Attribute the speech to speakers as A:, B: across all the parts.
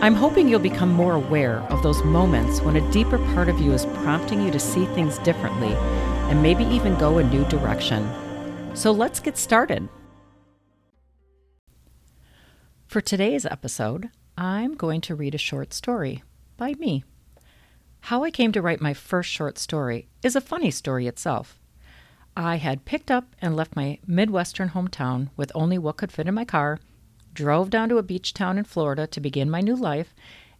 A: I'm hoping you'll become more aware of those moments when a deeper part of you is prompting you to see things differently and maybe even go a new direction. So let's get started. For today's episode, I'm going to read a short story by me. How I came to write my first short story is a funny story itself. I had picked up and left my Midwestern hometown with only what could fit in my car, drove down to a beach town in Florida to begin my new life,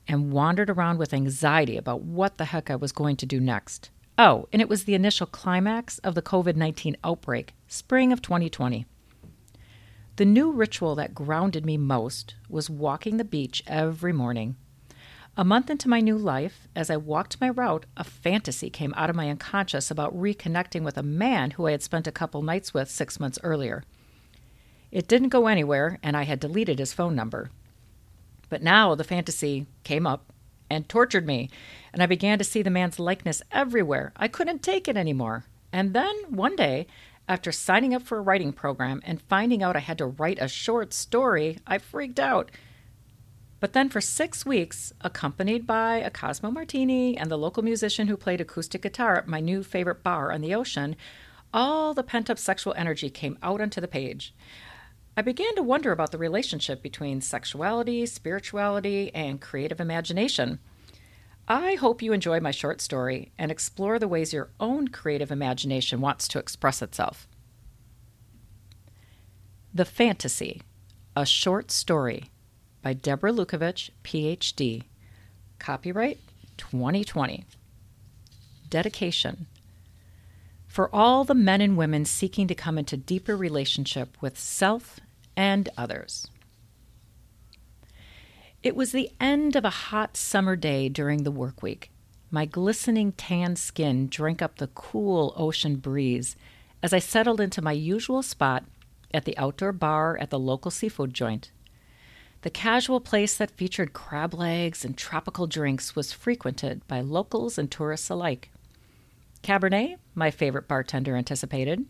A: and wandered around with anxiety about what the heck I was going to do next. Oh, and it was the initial climax of the COVID 19 outbreak, spring of 2020. The new ritual that grounded me most was walking the beach every morning. A month into my new life, as I walked my route, a fantasy came out of my unconscious about reconnecting with a man who I had spent a couple nights with six months earlier. It didn't go anywhere, and I had deleted his phone number. But now the fantasy came up and tortured me, and I began to see the man's likeness everywhere. I couldn't take it anymore. And then, one day, after signing up for a writing program and finding out I had to write a short story, I freaked out. But then, for six weeks, accompanied by a Cosmo Martini and the local musician who played acoustic guitar at my new favorite bar on the ocean, all the pent up sexual energy came out onto the page. I began to wonder about the relationship between sexuality, spirituality, and creative imagination. I hope you enjoy my short story and explore the ways your own creative imagination wants to express itself. The Fantasy, a short story by Deborah Lukovich, PhD. Copyright 2020. Dedication. For all the men and women seeking to come into deeper relationship with self and others. It was the end of a hot summer day during the work week. My glistening tan skin drank up the cool ocean breeze as I settled into my usual spot at the outdoor bar at the local seafood joint. The casual place that featured crab legs and tropical drinks was frequented by locals and tourists alike. Cabernet, my favorite bartender anticipated.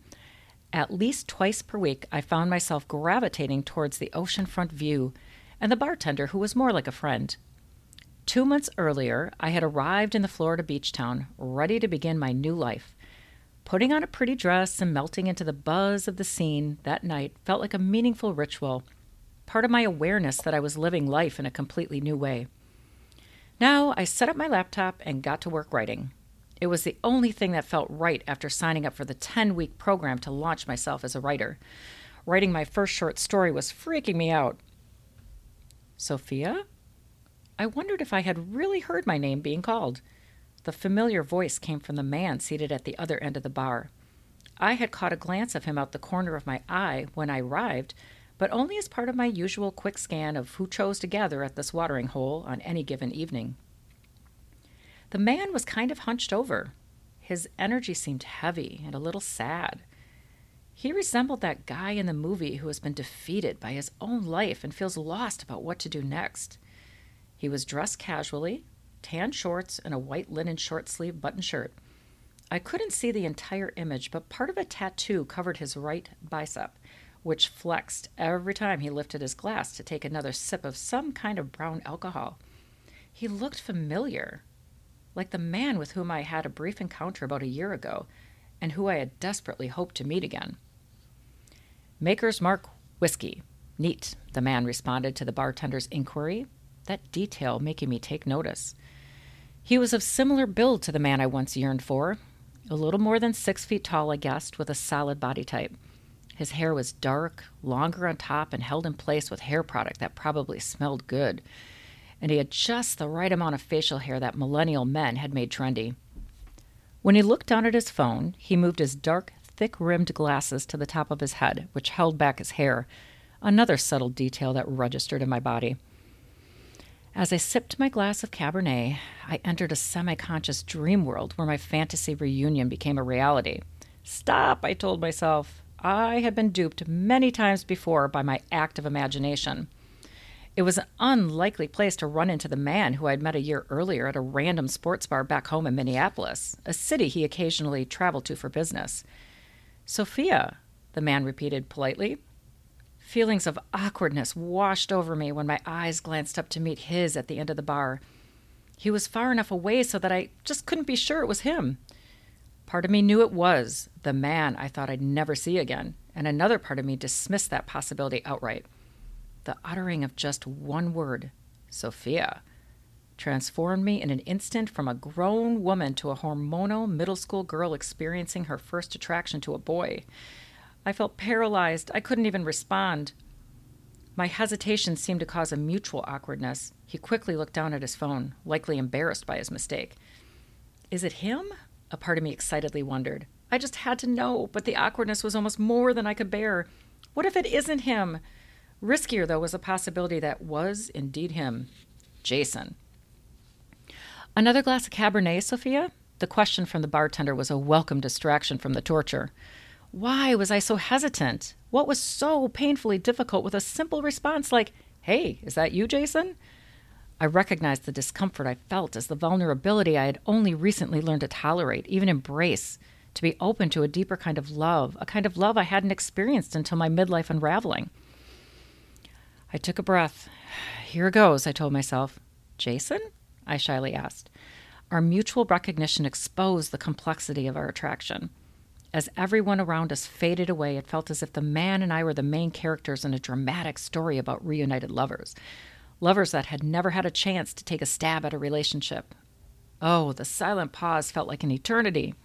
A: At least twice per week, I found myself gravitating towards the oceanfront view and the bartender, who was more like a friend. Two months earlier, I had arrived in the Florida beach town, ready to begin my new life. Putting on a pretty dress and melting into the buzz of the scene that night felt like a meaningful ritual, part of my awareness that I was living life in a completely new way. Now I set up my laptop and got to work writing. It was the only thing that felt right after signing up for the 10 week program to launch myself as a writer. Writing my first short story was freaking me out, Sophia? I wondered if I had really heard my name being called. The familiar voice came from the man seated at the other end of the bar. I had caught a glance of him out the corner of my eye when I arrived, but only as part of my usual quick scan of who chose to gather at this watering hole on any given evening. The man was kind of hunched over. His energy seemed heavy and a little sad. He resembled that guy in the movie who has been defeated by his own life and feels lost about what to do next. He was dressed casually, tan shorts and a white linen short sleeve button shirt. I couldn't see the entire image, but part of a tattoo covered his right bicep, which flexed every time he lifted his glass to take another sip of some kind of brown alcohol. He looked familiar, like the man with whom I had a brief encounter about a year ago, and who I had desperately hoped to meet again. Maker's Mark Whiskey. Neat, the man responded to the bartender's inquiry, that detail making me take notice. He was of similar build to the man I once yearned for, a little more than six feet tall, I guessed, with a solid body type. His hair was dark, longer on top, and held in place with hair product that probably smelled good. And he had just the right amount of facial hair that millennial men had made trendy. When he looked down at his phone, he moved his dark, thick rimmed glasses to the top of his head, which held back his hair, another subtle detail that registered in my body. As I sipped my glass of Cabernet, I entered a semi conscious dream world where my fantasy reunion became a reality. Stop, I told myself. I had been duped many times before by my active imagination. It was an unlikely place to run into the man who I'd met a year earlier at a random sports bar back home in Minneapolis, a city he occasionally traveled to for business. Sophia, the man repeated politely. Feelings of awkwardness washed over me when my eyes glanced up to meet his at the end of the bar. He was far enough away so that I just couldn't be sure it was him. Part of me knew it was the man I thought I'd never see again, and another part of me dismissed that possibility outright. The uttering of just one word, Sophia, transformed me in an instant from a grown woman to a hormonal middle school girl experiencing her first attraction to a boy. I felt paralyzed. I couldn't even respond. My hesitation seemed to cause a mutual awkwardness. He quickly looked down at his phone, likely embarrassed by his mistake. Is it him? A part of me excitedly wondered. I just had to know, but the awkwardness was almost more than I could bear. What if it isn't him? Riskier, though, was a possibility that was indeed him Jason. Another glass of Cabernet, Sophia? The question from the bartender was a welcome distraction from the torture. Why was I so hesitant? What was so painfully difficult with a simple response like, Hey, is that you, Jason? I recognized the discomfort I felt as the vulnerability I had only recently learned to tolerate, even embrace, to be open to a deeper kind of love, a kind of love I hadn't experienced until my midlife unraveling. I took a breath. Here goes, I told myself. Jason? I shyly asked. Our mutual recognition exposed the complexity of our attraction. As everyone around us faded away, it felt as if the man and I were the main characters in a dramatic story about reunited lovers. Lovers that had never had a chance to take a stab at a relationship. Oh, the silent pause felt like an eternity.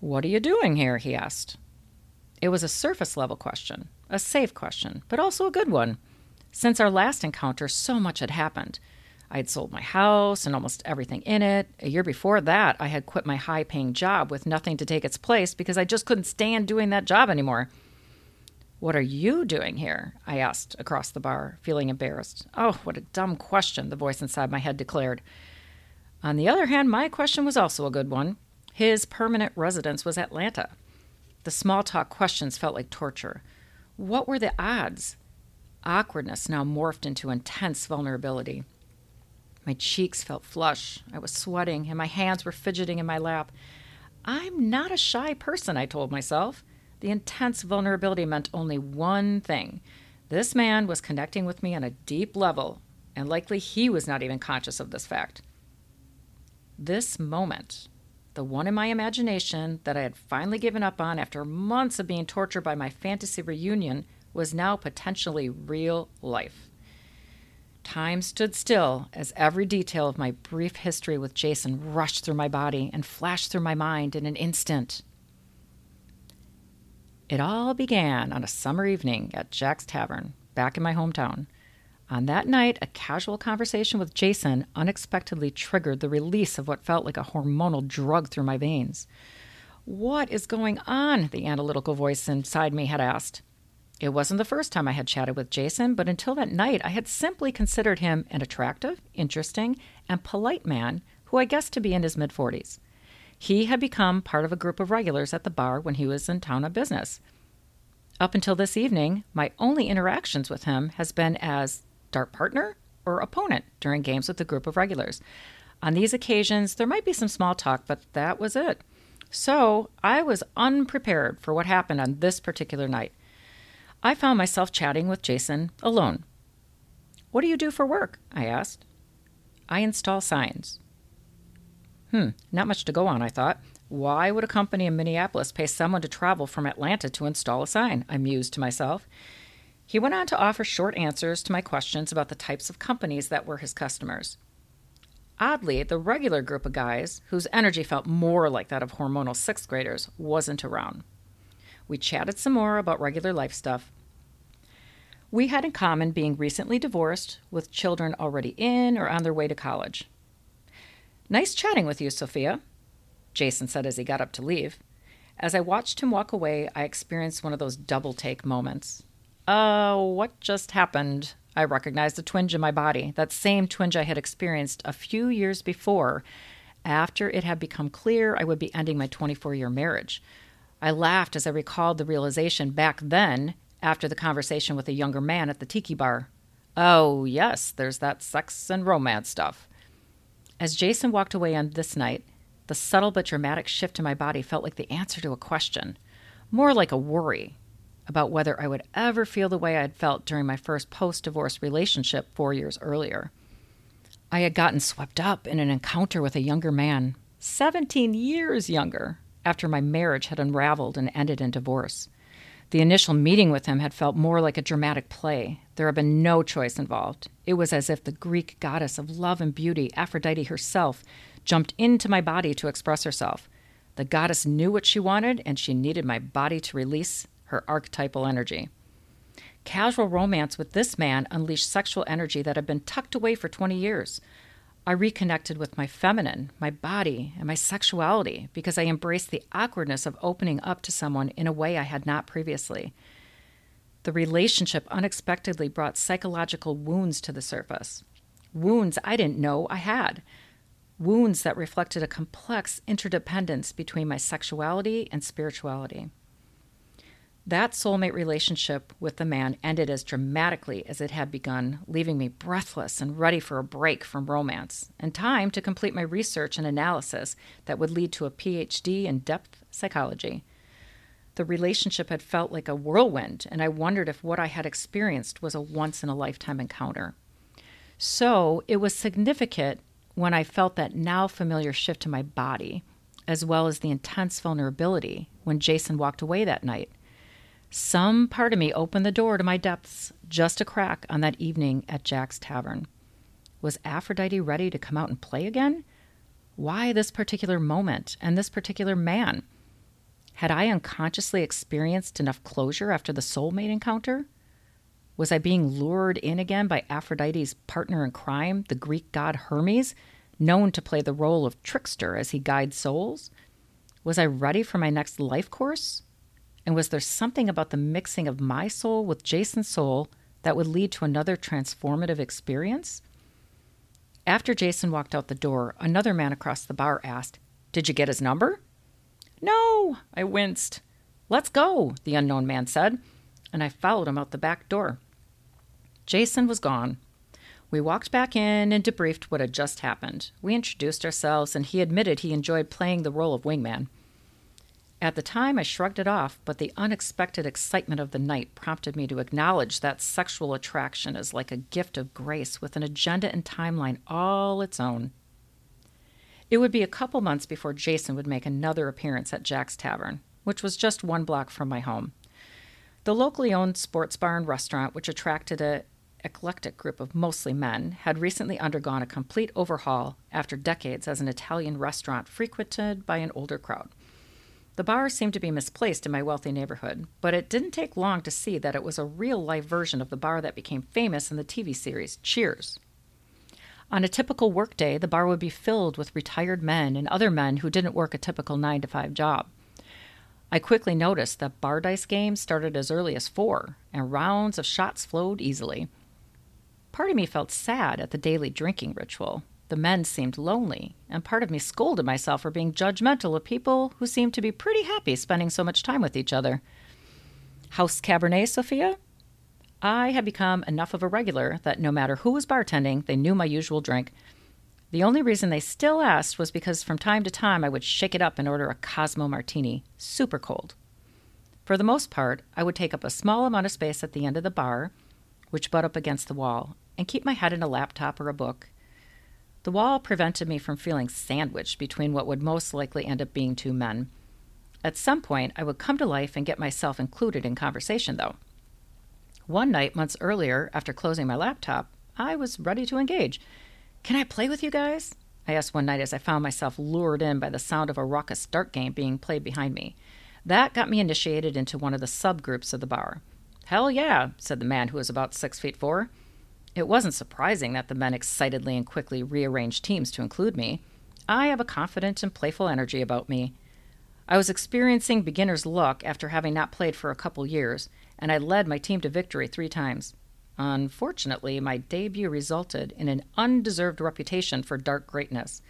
A: What are you doing here? he asked. It was a surface level question, a safe question, but also a good one. Since our last encounter, so much had happened. I had sold my house and almost everything in it. A year before that, I had quit my high paying job with nothing to take its place because I just couldn't stand doing that job anymore. What are you doing here? I asked across the bar, feeling embarrassed. Oh, what a dumb question, the voice inside my head declared. On the other hand, my question was also a good one. His permanent residence was Atlanta. The small talk questions felt like torture. What were the odds? Awkwardness now morphed into intense vulnerability. My cheeks felt flush. I was sweating, and my hands were fidgeting in my lap. I'm not a shy person, I told myself. The intense vulnerability meant only one thing this man was connecting with me on a deep level, and likely he was not even conscious of this fact. This moment the one in my imagination that I had finally given up on after months of being tortured by my fantasy reunion, was now potentially real life. Time stood still as every detail of my brief history with Jason rushed through my body and flashed through my mind in an instant. It all began on a summer evening at Jack's Tavern, back in my hometown. On that night, a casual conversation with Jason unexpectedly triggered the release of what felt like a hormonal drug through my veins. What is going on? The analytical voice inside me had asked. It wasn't the first time I had chatted with Jason, but until that night, I had simply considered him an attractive, interesting, and polite man who I guessed to be in his mid 40s. He had become part of a group of regulars at the bar when he was in town on business. Up until this evening, my only interactions with him has been as dart partner or opponent during games with a group of regulars. On these occasions, there might be some small talk, but that was it. So I was unprepared for what happened on this particular night. I found myself chatting with Jason alone. What do you do for work? I asked. I install signs. Hmm, not much to go on, I thought. Why would a company in Minneapolis pay someone to travel from Atlanta to install a sign? I mused to myself. He went on to offer short answers to my questions about the types of companies that were his customers. Oddly, the regular group of guys, whose energy felt more like that of hormonal sixth graders, wasn't around. We chatted some more about regular life stuff. We had in common being recently divorced, with children already in or on their way to college. Nice chatting with you, Sophia, Jason said as he got up to leave. As I watched him walk away, I experienced one of those double take moments. Uh, what just happened? I recognized a twinge in my body, that same twinge I had experienced a few years before after it had become clear I would be ending my 24 year marriage. I laughed as I recalled the realization back then after the conversation with a younger man at the tiki bar. Oh, yes, there's that sex and romance stuff. As Jason walked away on this night, the subtle but dramatic shift in my body felt like the answer to a question, more like a worry about whether I would ever feel the way I had felt during my first post divorce relationship four years earlier. I had gotten swept up in an encounter with a younger man, 17 years younger, after my marriage had unraveled and ended in divorce. The initial meeting with him had felt more like a dramatic play. There had been no choice involved. It was as if the Greek goddess of love and beauty, Aphrodite herself, jumped into my body to express herself. The goddess knew what she wanted, and she needed my body to release her archetypal energy. Casual romance with this man unleashed sexual energy that had been tucked away for 20 years. I reconnected with my feminine, my body, and my sexuality because I embraced the awkwardness of opening up to someone in a way I had not previously. The relationship unexpectedly brought psychological wounds to the surface. Wounds I didn't know I had. Wounds that reflected a complex interdependence between my sexuality and spirituality. That soulmate relationship with the man ended as dramatically as it had begun, leaving me breathless and ready for a break from romance and time to complete my research and analysis that would lead to a PhD in depth psychology. The relationship had felt like a whirlwind, and I wondered if what I had experienced was a once in a lifetime encounter. So it was significant when I felt that now familiar shift to my body, as well as the intense vulnerability when Jason walked away that night some part of me opened the door to my depths just a crack on that evening at Jack's Tavern. Was Aphrodite ready to come out and play again? Why this particular moment and this particular man? Had I unconsciously experienced enough closure after the soulmate encounter? Was I being lured in again by Aphrodite's partner in crime, the Greek god Hermes, known to play the role of trickster as he guides souls? Was I ready for my next life course? And was there something about the mixing of my soul with Jason's soul that would lead to another transformative experience? After Jason walked out the door, another man across the bar asked, Did you get his number? No, I winced. Let's go, the unknown man said, and I followed him out the back door. Jason was gone. We walked back in and debriefed what had just happened. We introduced ourselves, and he admitted he enjoyed playing the role of wingman. At the time, I shrugged it off, but the unexpected excitement of the night prompted me to acknowledge that sexual attraction is like a gift of grace with an agenda and timeline all its own. It would be a couple months before Jason would make another appearance at Jack's Tavern, which was just one block from my home. The locally owned sports bar and restaurant, which attracted a eclectic group of mostly men, had recently undergone a complete overhaul after decades as an Italian restaurant frequented by an older crowd. The bar seemed to be misplaced in my wealthy neighborhood, but it didn't take long to see that it was a real life version of the bar that became famous in the TV series Cheers. On a typical workday, the bar would be filled with retired men and other men who didn't work a typical 9 to 5 job. I quickly noticed that bar dice games started as early as 4, and rounds of shots flowed easily. Part of me felt sad at the daily drinking ritual, the men seemed lonely, and part of me scolded myself for being judgmental of people who seemed to be pretty happy spending so much time with each other. House Cabernet, Sophia? I had become enough of a regular that no matter who was bartending, they knew my usual drink. The only reason they still asked was because from time to time I would shake it up and order a Cosmo Martini, super cold. For the most part, I would take up a small amount of space at the end of the bar, which butt up against the wall, and keep my head in a laptop or a book the wall prevented me from feeling sandwiched between what would most likely end up being two men. At some point, I would come to life and get myself included in conversation, though. One night, months earlier, after closing my laptop, I was ready to engage. Can I play with you guys? I asked one night as I found myself lured in by the sound of a raucous dart game being played behind me. That got me initiated into one of the subgroups of the bar. Hell yeah, said the man who was about six feet four. It wasn't surprising that the men excitedly and quickly rearranged teams to include me. I have a confident and playful energy about me. I was experiencing beginner's luck after having not played for a couple years, and I led my team to victory three times. Unfortunately, my debut resulted in an undeserved reputation for dark greatness.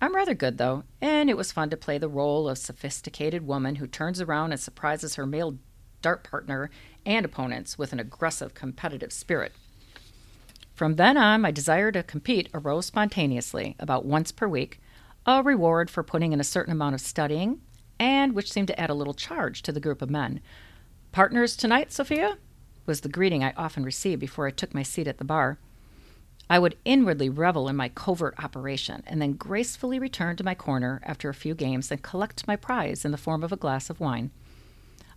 A: I'm rather good, though, and it was fun to play the role of sophisticated woman who turns around and surprises her male dart partner and opponents with an aggressive competitive spirit. From then on, my desire to compete arose spontaneously about once per week, a reward for putting in a certain amount of studying, and which seemed to add a little charge to the group of men. Partners tonight, Sophia? was the greeting I often received before I took my seat at the bar. I would inwardly revel in my covert operation and then gracefully return to my corner after a few games and collect my prize in the form of a glass of wine.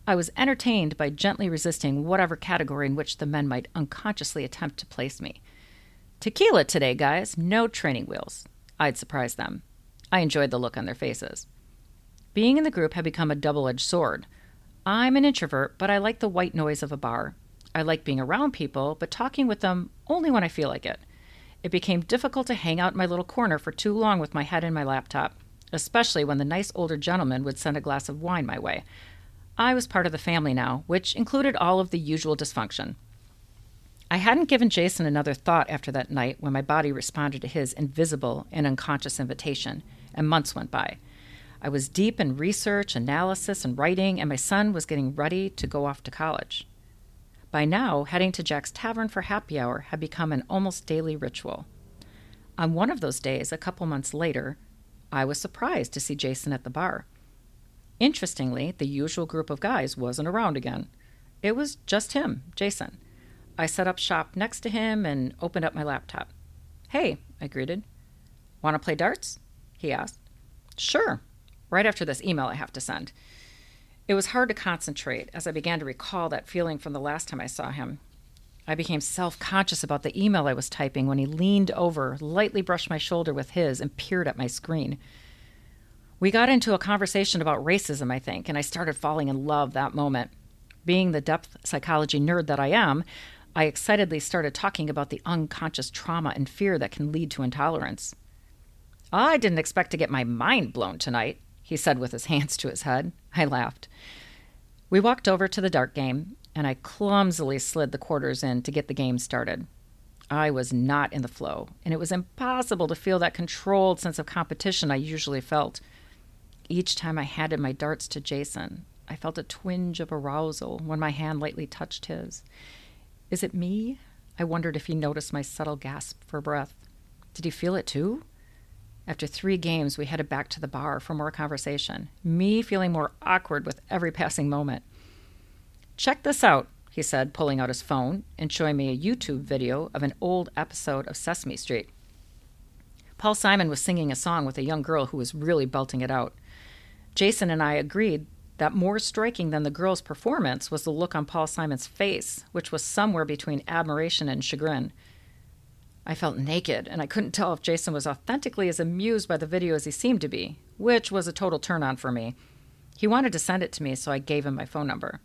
A: I was entertained by gently resisting whatever category in which the men might unconsciously attempt to place me. Tequila today, guys, no training wheels. I'd surprise them. I enjoyed the look on their faces. Being in the group had become a double edged sword. I'm an introvert, but I like the white noise of a bar. I like being around people, but talking with them only when I feel like it. It became difficult to hang out in my little corner for too long with my head in my laptop, especially when the nice older gentleman would send a glass of wine my way. I was part of the family now, which included all of the usual dysfunction. I hadn't given Jason another thought after that night when my body responded to his invisible and unconscious invitation, and months went by. I was deep in research, analysis, and writing, and my son was getting ready to go off to college. By now, heading to Jack's Tavern for happy hour had become an almost daily ritual. On one of those days, a couple months later, I was surprised to see Jason at the bar. Interestingly, the usual group of guys wasn't around again. It was just him, Jason. I set up shop next to him and opened up my laptop. Hey, I greeted. Want to play darts? He asked. Sure. Right after this email I have to send. It was hard to concentrate as I began to recall that feeling from the last time I saw him. I became self conscious about the email I was typing when he leaned over, lightly brushed my shoulder with his, and peered at my screen. We got into a conversation about racism, I think, and I started falling in love that moment. Being the depth psychology nerd that I am, I excitedly started talking about the unconscious trauma and fear that can lead to intolerance. I didn't expect to get my mind blown tonight, he said with his hands to his head. I laughed. We walked over to the dart game, and I clumsily slid the quarters in to get the game started. I was not in the flow, and it was impossible to feel that controlled sense of competition I usually felt. Each time I handed my darts to Jason, I felt a twinge of arousal when my hand lightly touched his. Is it me? I wondered if he noticed my subtle gasp for breath. Did he feel it too? After three games, we headed back to the bar for more conversation, me feeling more awkward with every passing moment. Check this out, he said, pulling out his phone and showing me a YouTube video of an old episode of Sesame Street. Paul Simon was singing a song with a young girl who was really belting it out. Jason and I agreed that more striking than the girl's performance was the look on Paul Simon's face, which was somewhere between admiration and chagrin. I felt naked, and I couldn't tell if Jason was authentically as amused by the video as he seemed to be, which was a total turn on for me. He wanted to send it to me, so I gave him my phone number.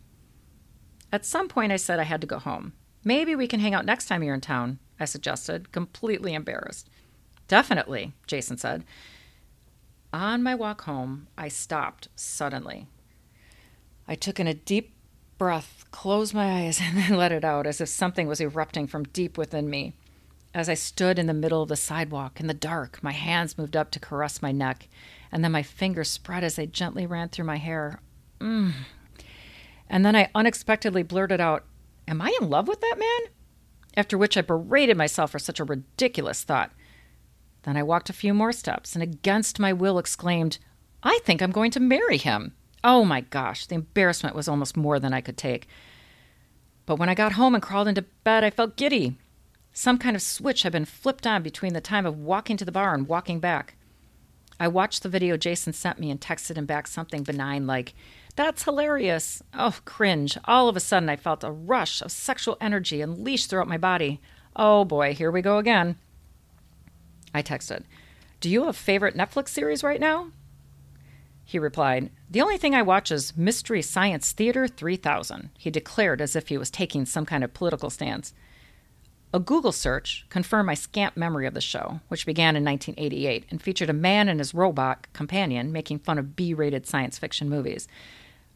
A: At some point, I said I had to go home. Maybe we can hang out next time you're in town, I suggested, completely embarrassed. Definitely, Jason said. On my walk home, I stopped suddenly. I took in a deep breath, closed my eyes, and then let it out as if something was erupting from deep within me. As I stood in the middle of the sidewalk in the dark, my hands moved up to caress my neck, and then my fingers spread as they gently ran through my hair. Mm. And then I unexpectedly blurted out, Am I in love with that man? After which I berated myself for such a ridiculous thought. Then I walked a few more steps and against my will exclaimed, I think I'm going to marry him. Oh my gosh, the embarrassment was almost more than I could take. But when I got home and crawled into bed, I felt giddy. Some kind of switch had been flipped on between the time of walking to the bar and walking back. I watched the video Jason sent me and texted him back something benign like, That's hilarious. Oh, cringe. All of a sudden, I felt a rush of sexual energy unleashed throughout my body. Oh boy, here we go again. I texted, Do you have a favorite Netflix series right now? He replied, The only thing I watch is Mystery Science Theater 3000, he declared as if he was taking some kind of political stance. A Google search confirmed my scant memory of the show, which began in 1988 and featured a man and his robot companion making fun of B rated science fiction movies.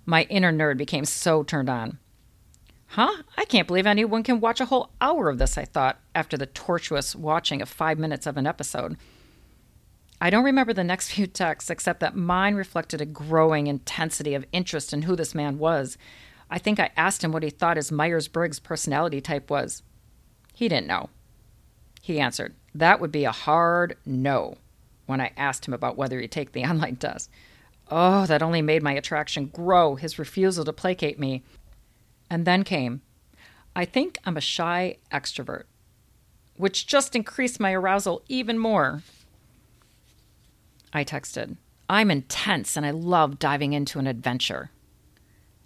A: My inner nerd became so turned on. Huh? I can't believe anyone can watch a whole hour of this, I thought, after the tortuous watching of five minutes of an episode. I don't remember the next few texts except that mine reflected a growing intensity of interest in who this man was. I think I asked him what he thought his Myers Briggs personality type was. He didn't know. He answered, That would be a hard no when I asked him about whether he'd take the online test. Oh, that only made my attraction grow, his refusal to placate me. And then came, I think I'm a shy extrovert, which just increased my arousal even more. I texted, I'm intense and I love diving into an adventure.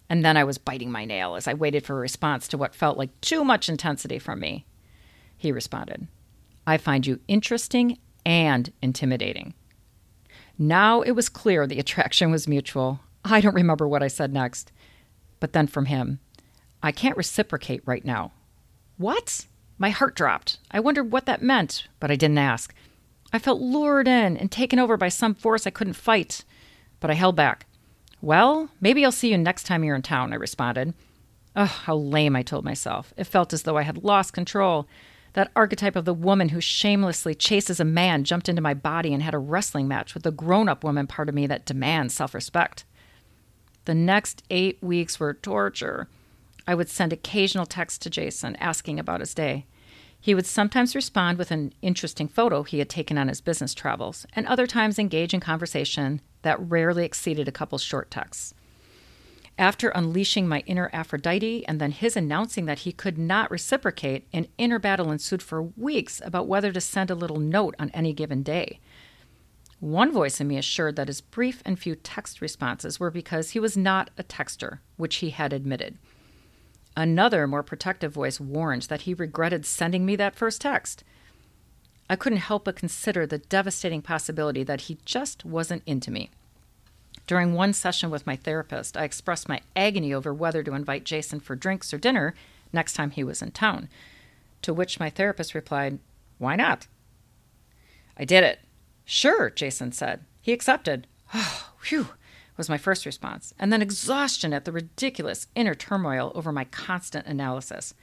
A: And then I was biting my nail as I waited for a response to what felt like too much intensity from me. He responded, I find you interesting and intimidating. Now it was clear the attraction was mutual. I don't remember what I said next. But then from him, I can't reciprocate right now. What? My heart dropped. I wondered what that meant, but I didn't ask. I felt lured in and taken over by some force I couldn't fight, but I held back. Well, maybe I'll see you next time you're in town, I responded. Oh, how lame, I told myself. It felt as though I had lost control. That archetype of the woman who shamelessly chases a man jumped into my body and had a wrestling match with the grown up woman part of me that demands self respect. The next eight weeks were torture. I would send occasional texts to Jason asking about his day. He would sometimes respond with an interesting photo he had taken on his business travels, and other times engage in conversation that rarely exceeded a couple short texts. After unleashing my inner Aphrodite and then his announcing that he could not reciprocate, an inner battle ensued for weeks about whether to send a little note on any given day. One voice in me assured that his brief and few text responses were because he was not a texter, which he had admitted. Another, more protective voice warned that he regretted sending me that first text. I couldn't help but consider the devastating possibility that he just wasn't into me. During one session with my therapist, I expressed my agony over whether to invite Jason for drinks or dinner next time he was in town, to which my therapist replied, Why not? I did it. Sure, Jason said. He accepted. Oh, whew was my first response, and then exhaustion at the ridiculous inner turmoil over my constant analysis.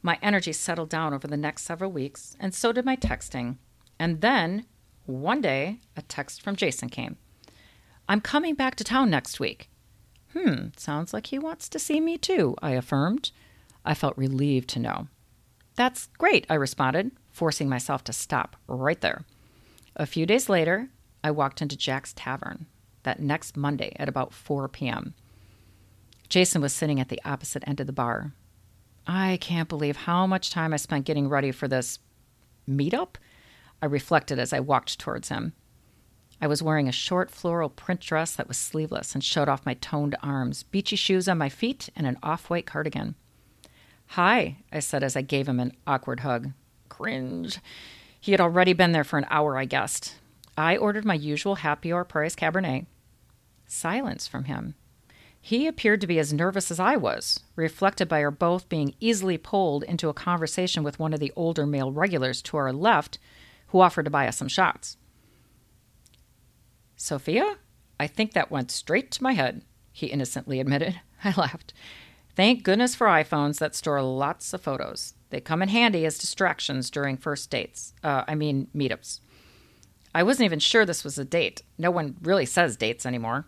A: My energy settled down over the next several weeks, and so did my texting. And then, one day, a text from Jason came. I'm coming back to town next week. Hmm, sounds like he wants to see me too, I affirmed. I felt relieved to know. That's great, I responded, forcing myself to stop right there. A few days later, I walked into Jack's Tavern that next Monday at about 4 p.m. Jason was sitting at the opposite end of the bar. I can't believe how much time I spent getting ready for this meetup, I reflected as I walked towards him. I was wearing a short floral print dress that was sleeveless and showed off my toned arms, beachy shoes on my feet, and an off white cardigan. Hi, I said as I gave him an awkward hug. Cringe. He had already been there for an hour, I guessed. I ordered my usual happy hour price Cabernet. Silence from him. He appeared to be as nervous as I was, reflected by our both being easily pulled into a conversation with one of the older male regulars to our left who offered to buy us some shots. Sophia? I think that went straight to my head, he innocently admitted. I laughed. Thank goodness for iPhones that store lots of photos. They come in handy as distractions during first dates. Uh, I mean, meetups. I wasn't even sure this was a date. No one really says dates anymore.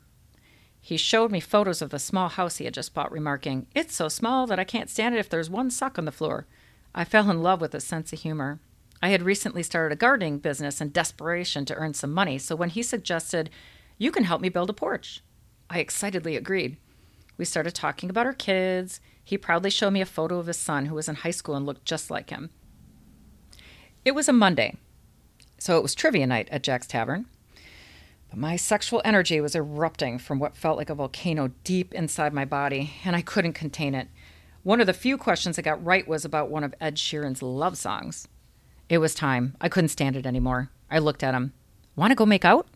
A: He showed me photos of the small house he had just bought, remarking, It's so small that I can't stand it if there's one sock on the floor. I fell in love with his sense of humor. I had recently started a gardening business in desperation to earn some money, so when he suggested, You can help me build a porch, I excitedly agreed. We started talking about our kids. He proudly showed me a photo of his son who was in high school and looked just like him. It was a Monday, so it was trivia night at Jack's Tavern. But my sexual energy was erupting from what felt like a volcano deep inside my body, and I couldn't contain it. One of the few questions I got right was about one of Ed Sheeran's love songs. It was time. I couldn't stand it anymore. I looked at him. Want to go make out?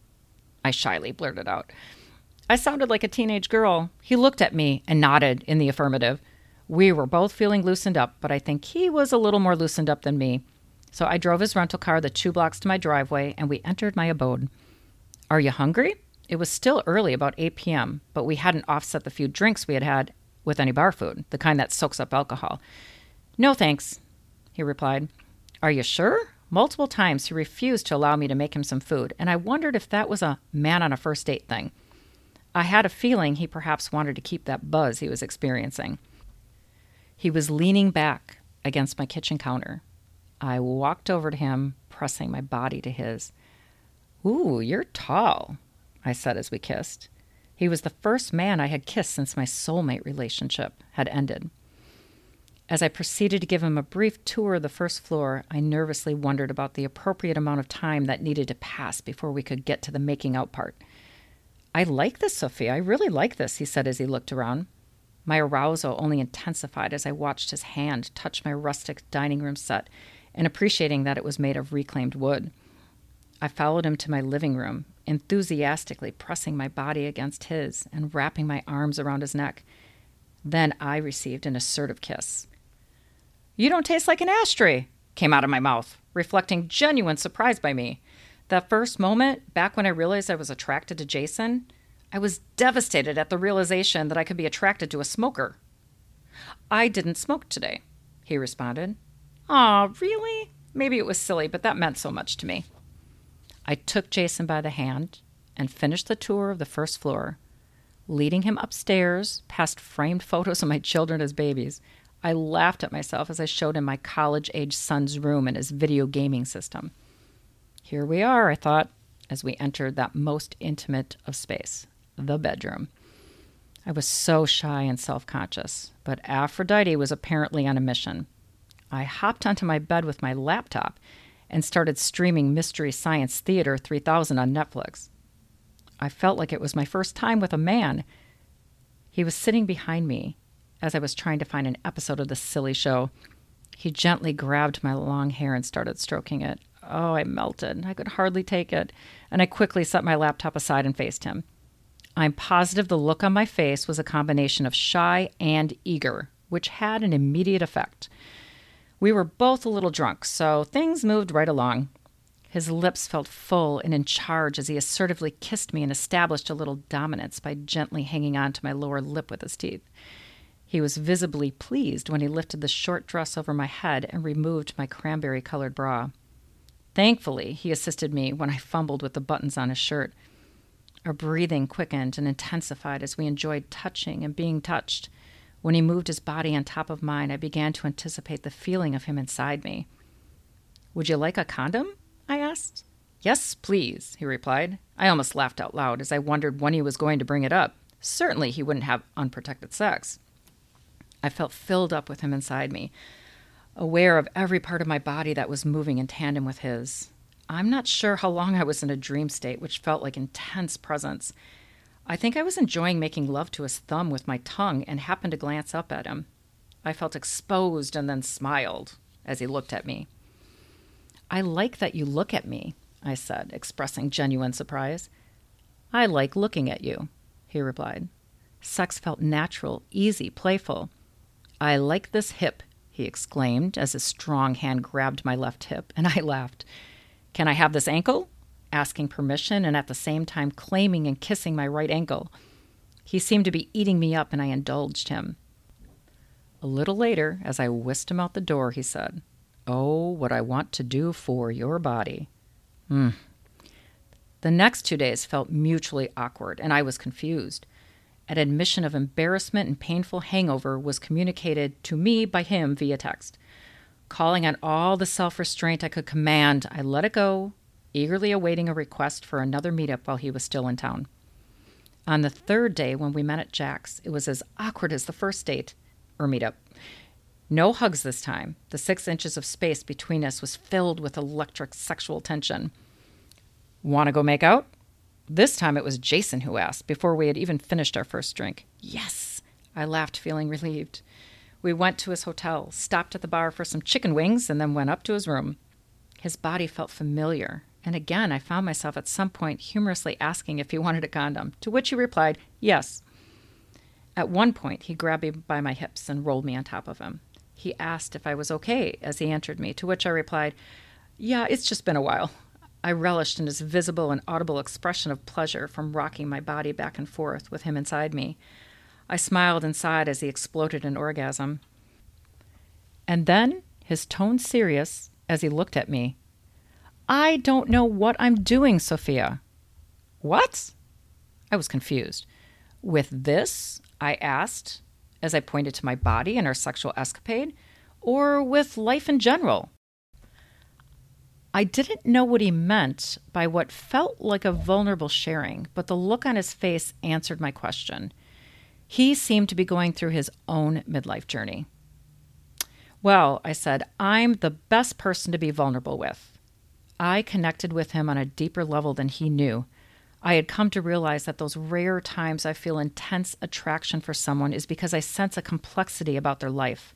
A: I shyly blurted out. I sounded like a teenage girl. He looked at me and nodded in the affirmative. We were both feeling loosened up, but I think he was a little more loosened up than me. So I drove his rental car the two blocks to my driveway and we entered my abode. Are you hungry? It was still early, about 8 p.m., but we hadn't offset the few drinks we had had with any bar food, the kind that soaks up alcohol. No thanks, he replied. Are you sure? Multiple times he refused to allow me to make him some food, and I wondered if that was a man on a first date thing. I had a feeling he perhaps wanted to keep that buzz he was experiencing. He was leaning back against my kitchen counter. I walked over to him, pressing my body to his. Ooh, you're tall, I said as we kissed. He was the first man I had kissed since my soulmate relationship had ended. As I proceeded to give him a brief tour of the first floor, I nervously wondered about the appropriate amount of time that needed to pass before we could get to the making out part. I like this, Sophia. I really like this, he said as he looked around. My arousal only intensified as I watched his hand touch my rustic dining room set and appreciating that it was made of reclaimed wood. I followed him to my living room, enthusiastically pressing my body against his and wrapping my arms around his neck. Then I received an assertive kiss. You don't taste like an ashtray, came out of my mouth, reflecting genuine surprise by me. That first moment, back when I realized I was attracted to Jason, I was devastated at the realization that I could be attracted to a smoker. I didn't smoke today, he responded. Aw, really? Maybe it was silly, but that meant so much to me. I took Jason by the hand and finished the tour of the first floor, leading him upstairs past framed photos of my children as babies, I laughed at myself as I showed him my college age son's room and his video gaming system. Here we are, I thought, as we entered that most intimate of space, the bedroom. I was so shy and self conscious, but Aphrodite was apparently on a mission. I hopped onto my bed with my laptop and started streaming Mystery Science Theater 3000 on Netflix. I felt like it was my first time with a man. He was sitting behind me, as I was trying to find an episode of this silly show. He gently grabbed my long hair and started stroking it. Oh, I melted. I could hardly take it, and I quickly set my laptop aside and faced him. I'm positive the look on my face was a combination of shy and eager, which had an immediate effect. We were both a little drunk, so things moved right along. His lips felt full and in charge as he assertively kissed me and established a little dominance by gently hanging on to my lower lip with his teeth. He was visibly pleased when he lifted the short dress over my head and removed my cranberry colored bra. Thankfully, he assisted me when I fumbled with the buttons on his shirt. Our breathing quickened and intensified as we enjoyed touching and being touched. When he moved his body on top of mine, I began to anticipate the feeling of him inside me. Would you like a condom? I asked. Yes, please, he replied. I almost laughed out loud as I wondered when he was going to bring it up. Certainly, he wouldn't have unprotected sex. I felt filled up with him inside me, aware of every part of my body that was moving in tandem with his. I'm not sure how long I was in a dream state, which felt like intense presence. I think I was enjoying making love to his thumb with my tongue and happened to glance up at him. I felt exposed and then smiled as he looked at me. I like that you look at me, I said, expressing genuine surprise. I like looking at you, he replied. Sex felt natural, easy, playful. I like this hip, he exclaimed as his strong hand grabbed my left hip, and I laughed. Can I have this ankle? Asking permission and at the same time claiming and kissing my right ankle. He seemed to be eating me up, and I indulged him. A little later, as I whisked him out the door, he said, Oh, what I want to do for your body. Hmm. The next two days felt mutually awkward, and I was confused. An admission of embarrassment and painful hangover was communicated to me by him via text. Calling on all the self restraint I could command, I let it go, eagerly awaiting a request for another meetup while he was still in town. On the third day, when we met at Jack's, it was as awkward as the first date or meetup. No hugs this time. The six inches of space between us was filled with electric sexual tension. Want to go make out? This time it was Jason who asked before we had even finished our first drink. Yes, I laughed, feeling relieved. We went to his hotel, stopped at the bar for some chicken wings, and then went up to his room. His body felt familiar, and again I found myself at some point humorously asking if he wanted a condom, to which he replied, yes. At one point, he grabbed me by my hips and rolled me on top of him. He asked if I was okay as he entered me, to which I replied, Yeah, it's just been a while. I relished in his visible and audible expression of pleasure from rocking my body back and forth with him inside me. I smiled inside as he exploded in orgasm. And then, his tone serious as he looked at me, I don't know what I'm doing, Sophia. What? I was confused. With this? I asked, as I pointed to my body and our sexual escapade, or with life in general? I didn't know what he meant by what felt like a vulnerable sharing, but the look on his face answered my question. He seemed to be going through his own midlife journey. Well, I said, I'm the best person to be vulnerable with. I connected with him on a deeper level than he knew. I had come to realize that those rare times I feel intense attraction for someone is because I sense a complexity about their life.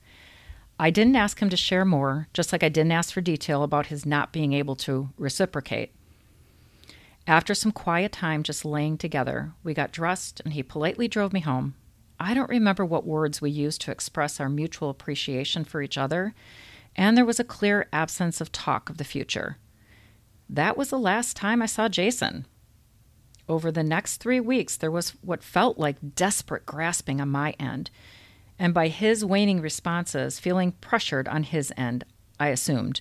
A: I didn't ask him to share more, just like I didn't ask for detail about his not being able to reciprocate. After some quiet time just laying together, we got dressed and he politely drove me home. I don't remember what words we used to express our mutual appreciation for each other, and there was a clear absence of talk of the future. That was the last time I saw Jason. Over the next three weeks, there was what felt like desperate grasping on my end and by his waning responses, feeling pressured on his end, I assumed.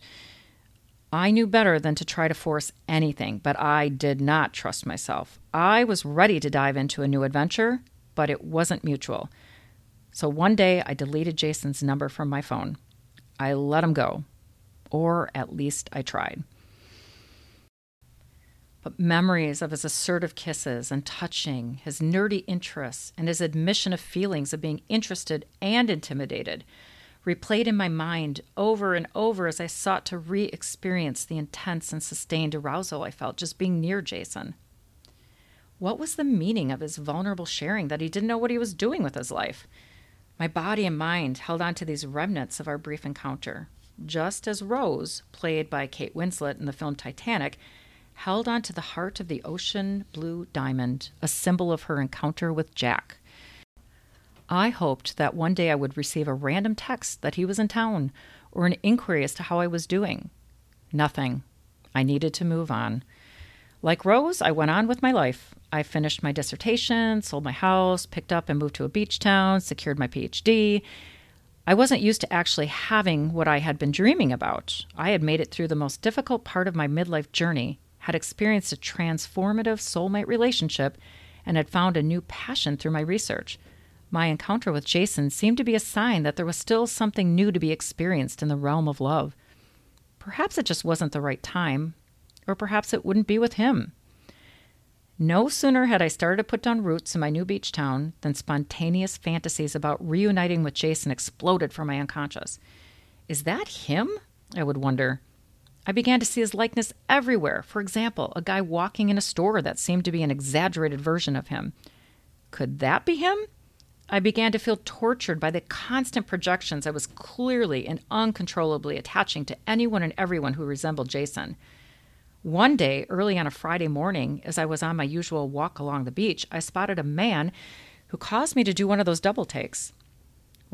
A: I knew better than to try to force anything, but I did not trust myself. I was ready to dive into a new adventure, but it wasn't mutual. So one day I deleted Jason's number from my phone. I let him go, or at least I tried but memories of his assertive kisses and touching, his nerdy interests, and his admission of feelings of being interested and intimidated replayed in my mind over and over as I sought to re experience the intense and sustained arousal I felt just being near Jason. What was the meaning of his vulnerable sharing that he didn't know what he was doing with his life? My body and mind held on to these remnants of our brief encounter, just as Rose, played by Kate Winslet in the film Titanic, held onto the heart of the ocean blue diamond, a symbol of her encounter with Jack. I hoped that one day I would receive a random text that he was in town or an inquiry as to how I was doing. Nothing. I needed to move on. Like Rose, I went on with my life. I finished my dissertation, sold my house, picked up and moved to a beach town, secured my PhD. I wasn't used to actually having what I had been dreaming about. I had made it through the most difficult part of my midlife journey had experienced a transformative soulmate relationship, and had found a new passion through my research. My encounter with Jason seemed to be a sign that there was still something new to be experienced in the realm of love. Perhaps it just wasn't the right time, or perhaps it wouldn't be with him. No sooner had I started to put down roots in my new beach town than spontaneous fantasies about reuniting with Jason exploded from my unconscious. Is that him? I would wonder. I began to see his likeness everywhere. For example, a guy walking in a store that seemed to be an exaggerated version of him. Could that be him? I began to feel tortured by the constant projections I was clearly and uncontrollably attaching to anyone and everyone who resembled Jason. One day, early on a Friday morning, as I was on my usual walk along the beach, I spotted a man who caused me to do one of those double takes.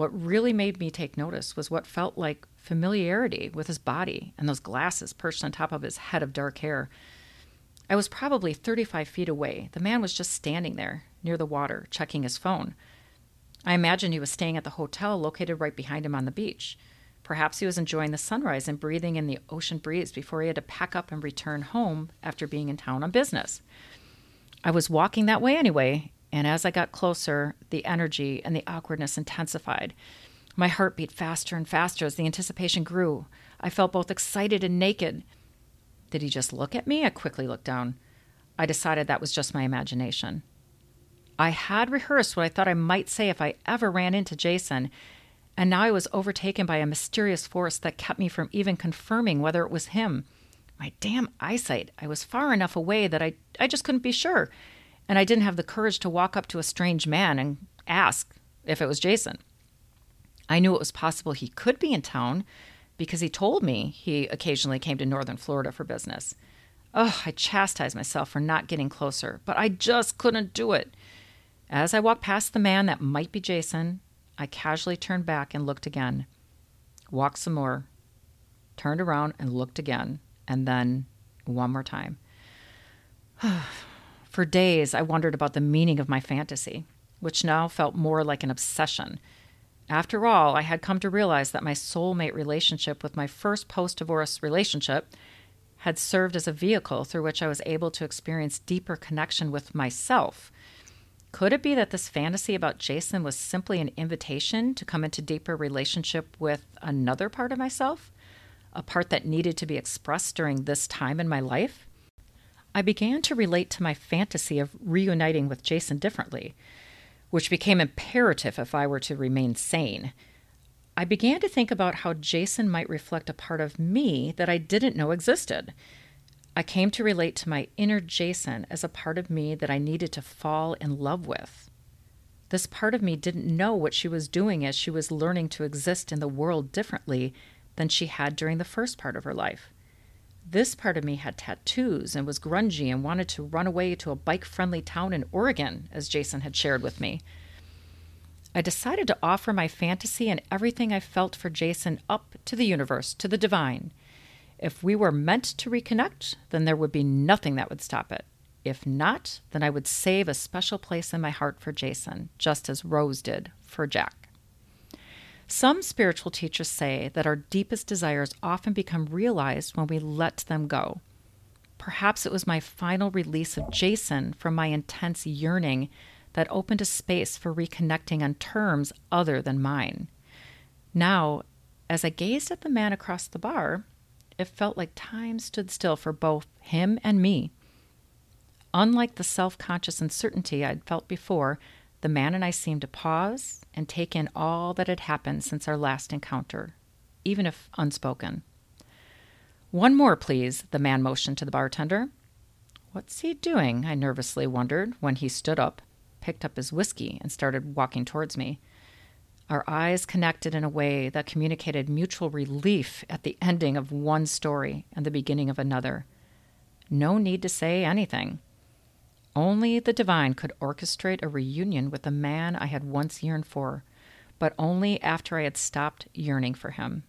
A: What really made me take notice was what felt like familiarity with his body and those glasses perched on top of his head of dark hair. I was probably 35 feet away. The man was just standing there near the water, checking his phone. I imagined he was staying at the hotel located right behind him on the beach. Perhaps he was enjoying the sunrise and breathing in the ocean breeze before he had to pack up and return home after being in town on business. I was walking that way anyway, and as I got closer, the energy and the awkwardness intensified. My heart beat faster and faster as the anticipation grew. I felt both excited and naked. Did he just look at me? I quickly looked down. I decided that was just my imagination. I had rehearsed what I thought I might say if I ever ran into Jason, and now I was overtaken by a mysterious force that kept me from even confirming whether it was him. My damn eyesight. I was far enough away that I, I just couldn't be sure, and I didn't have the courage to walk up to a strange man and ask if it was Jason. I knew it was possible he could be in town because he told me he occasionally came to northern Florida for business. Oh, I chastised myself for not getting closer, but I just couldn't do it. As I walked past the man that might be Jason, I casually turned back and looked again. Walked some more, turned around and looked again, and then one more time. For days, I wondered about the meaning of my fantasy. which now felt more like an obsession. After all, I had come to realize that my soulmate relationship with my first post divorce relationship had served as a vehicle through which I was able to experience deeper connection with myself. Could it be that this fantasy about Jason was simply an invitation to come into deeper relationship with another part of myself? A part that needed to be expressed during this time in my life? I began to relate to my fantasy of reuniting with Jason differently, which became imperative if I were to remain sane. I began to think about how Jason might reflect a part of me that I didn't know existed. I came to relate to my inner Jason as a part of me that I needed to fall in love with. This part of me didn't know what she was doing as she was learning to exist in the world differently than she had during the first part of her life. This part of me had tattoos and was grungy and wanted to run away to a bike friendly town in Oregon, as Jason had shared with me. I decided to offer my fantasy and everything I felt for Jason up to the universe, to the divine. If we were meant to reconnect, then there would be nothing that would stop it. If not, then I would save a special place in my heart for Jason, just as Rose did for Jack. Some spiritual teachers say that our deepest desires often become realized when we let them go. Perhaps it was my final release of Jason from my intense yearning that opened a space for reconnecting on terms other than mine. Now, as I gazed at the man across the bar, it felt like time stood still for both him and me. Unlike the self conscious uncertainty I'd felt before, the man and I seemed to pause and take in all that had happened since our last encounter, even if unspoken. One more, please, the man motioned to the bartender. What's he doing? I nervously wondered when he stood up, picked up his whiskey, and started walking towards me. Our eyes connected in a way that communicated mutual relief at the ending of one story and the beginning of another. No need to say anything. Only the divine could orchestrate a reunion with the man I had once yearned for, but only after I had stopped yearning for him.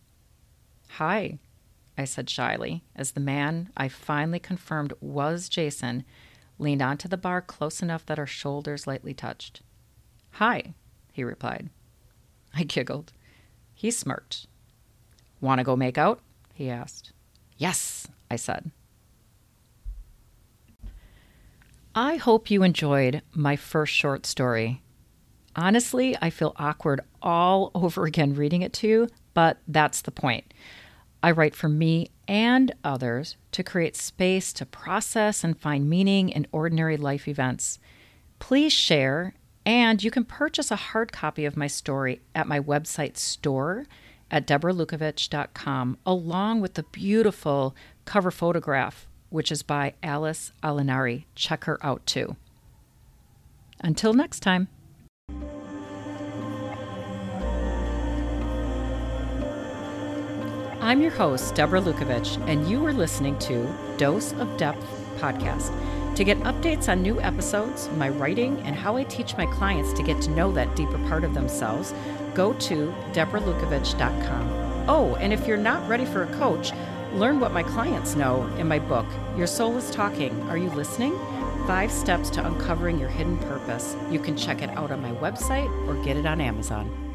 A: Hi, I said shyly, as the man I finally confirmed was Jason leaned onto the bar close enough that our shoulders lightly touched. Hi, he replied. I giggled. He smirked. Want to go make out? he asked. Yes, I said. I hope you enjoyed my first short story. Honestly, I feel awkward all over again reading it to you, but that's the point. I write for me and others to create space to process and find meaning in ordinary life events. Please share, and you can purchase a hard copy of my story at my website store at deborahlukovich.com, along with the beautiful cover photograph which is by Alice Alinari. Check her out too. Until next time. I'm your host, Deborah Lukovich, and you are listening to Dose of Depth podcast. To get updates on new episodes, my writing, and how I teach my clients to get to know that deeper part of themselves, go to deborahlukovich.com. Oh, and if you're not ready for a coach, Learn what my clients know in my book, Your Soul is Talking. Are you listening? Five Steps to Uncovering Your Hidden Purpose. You can check it out on my website or get it on Amazon.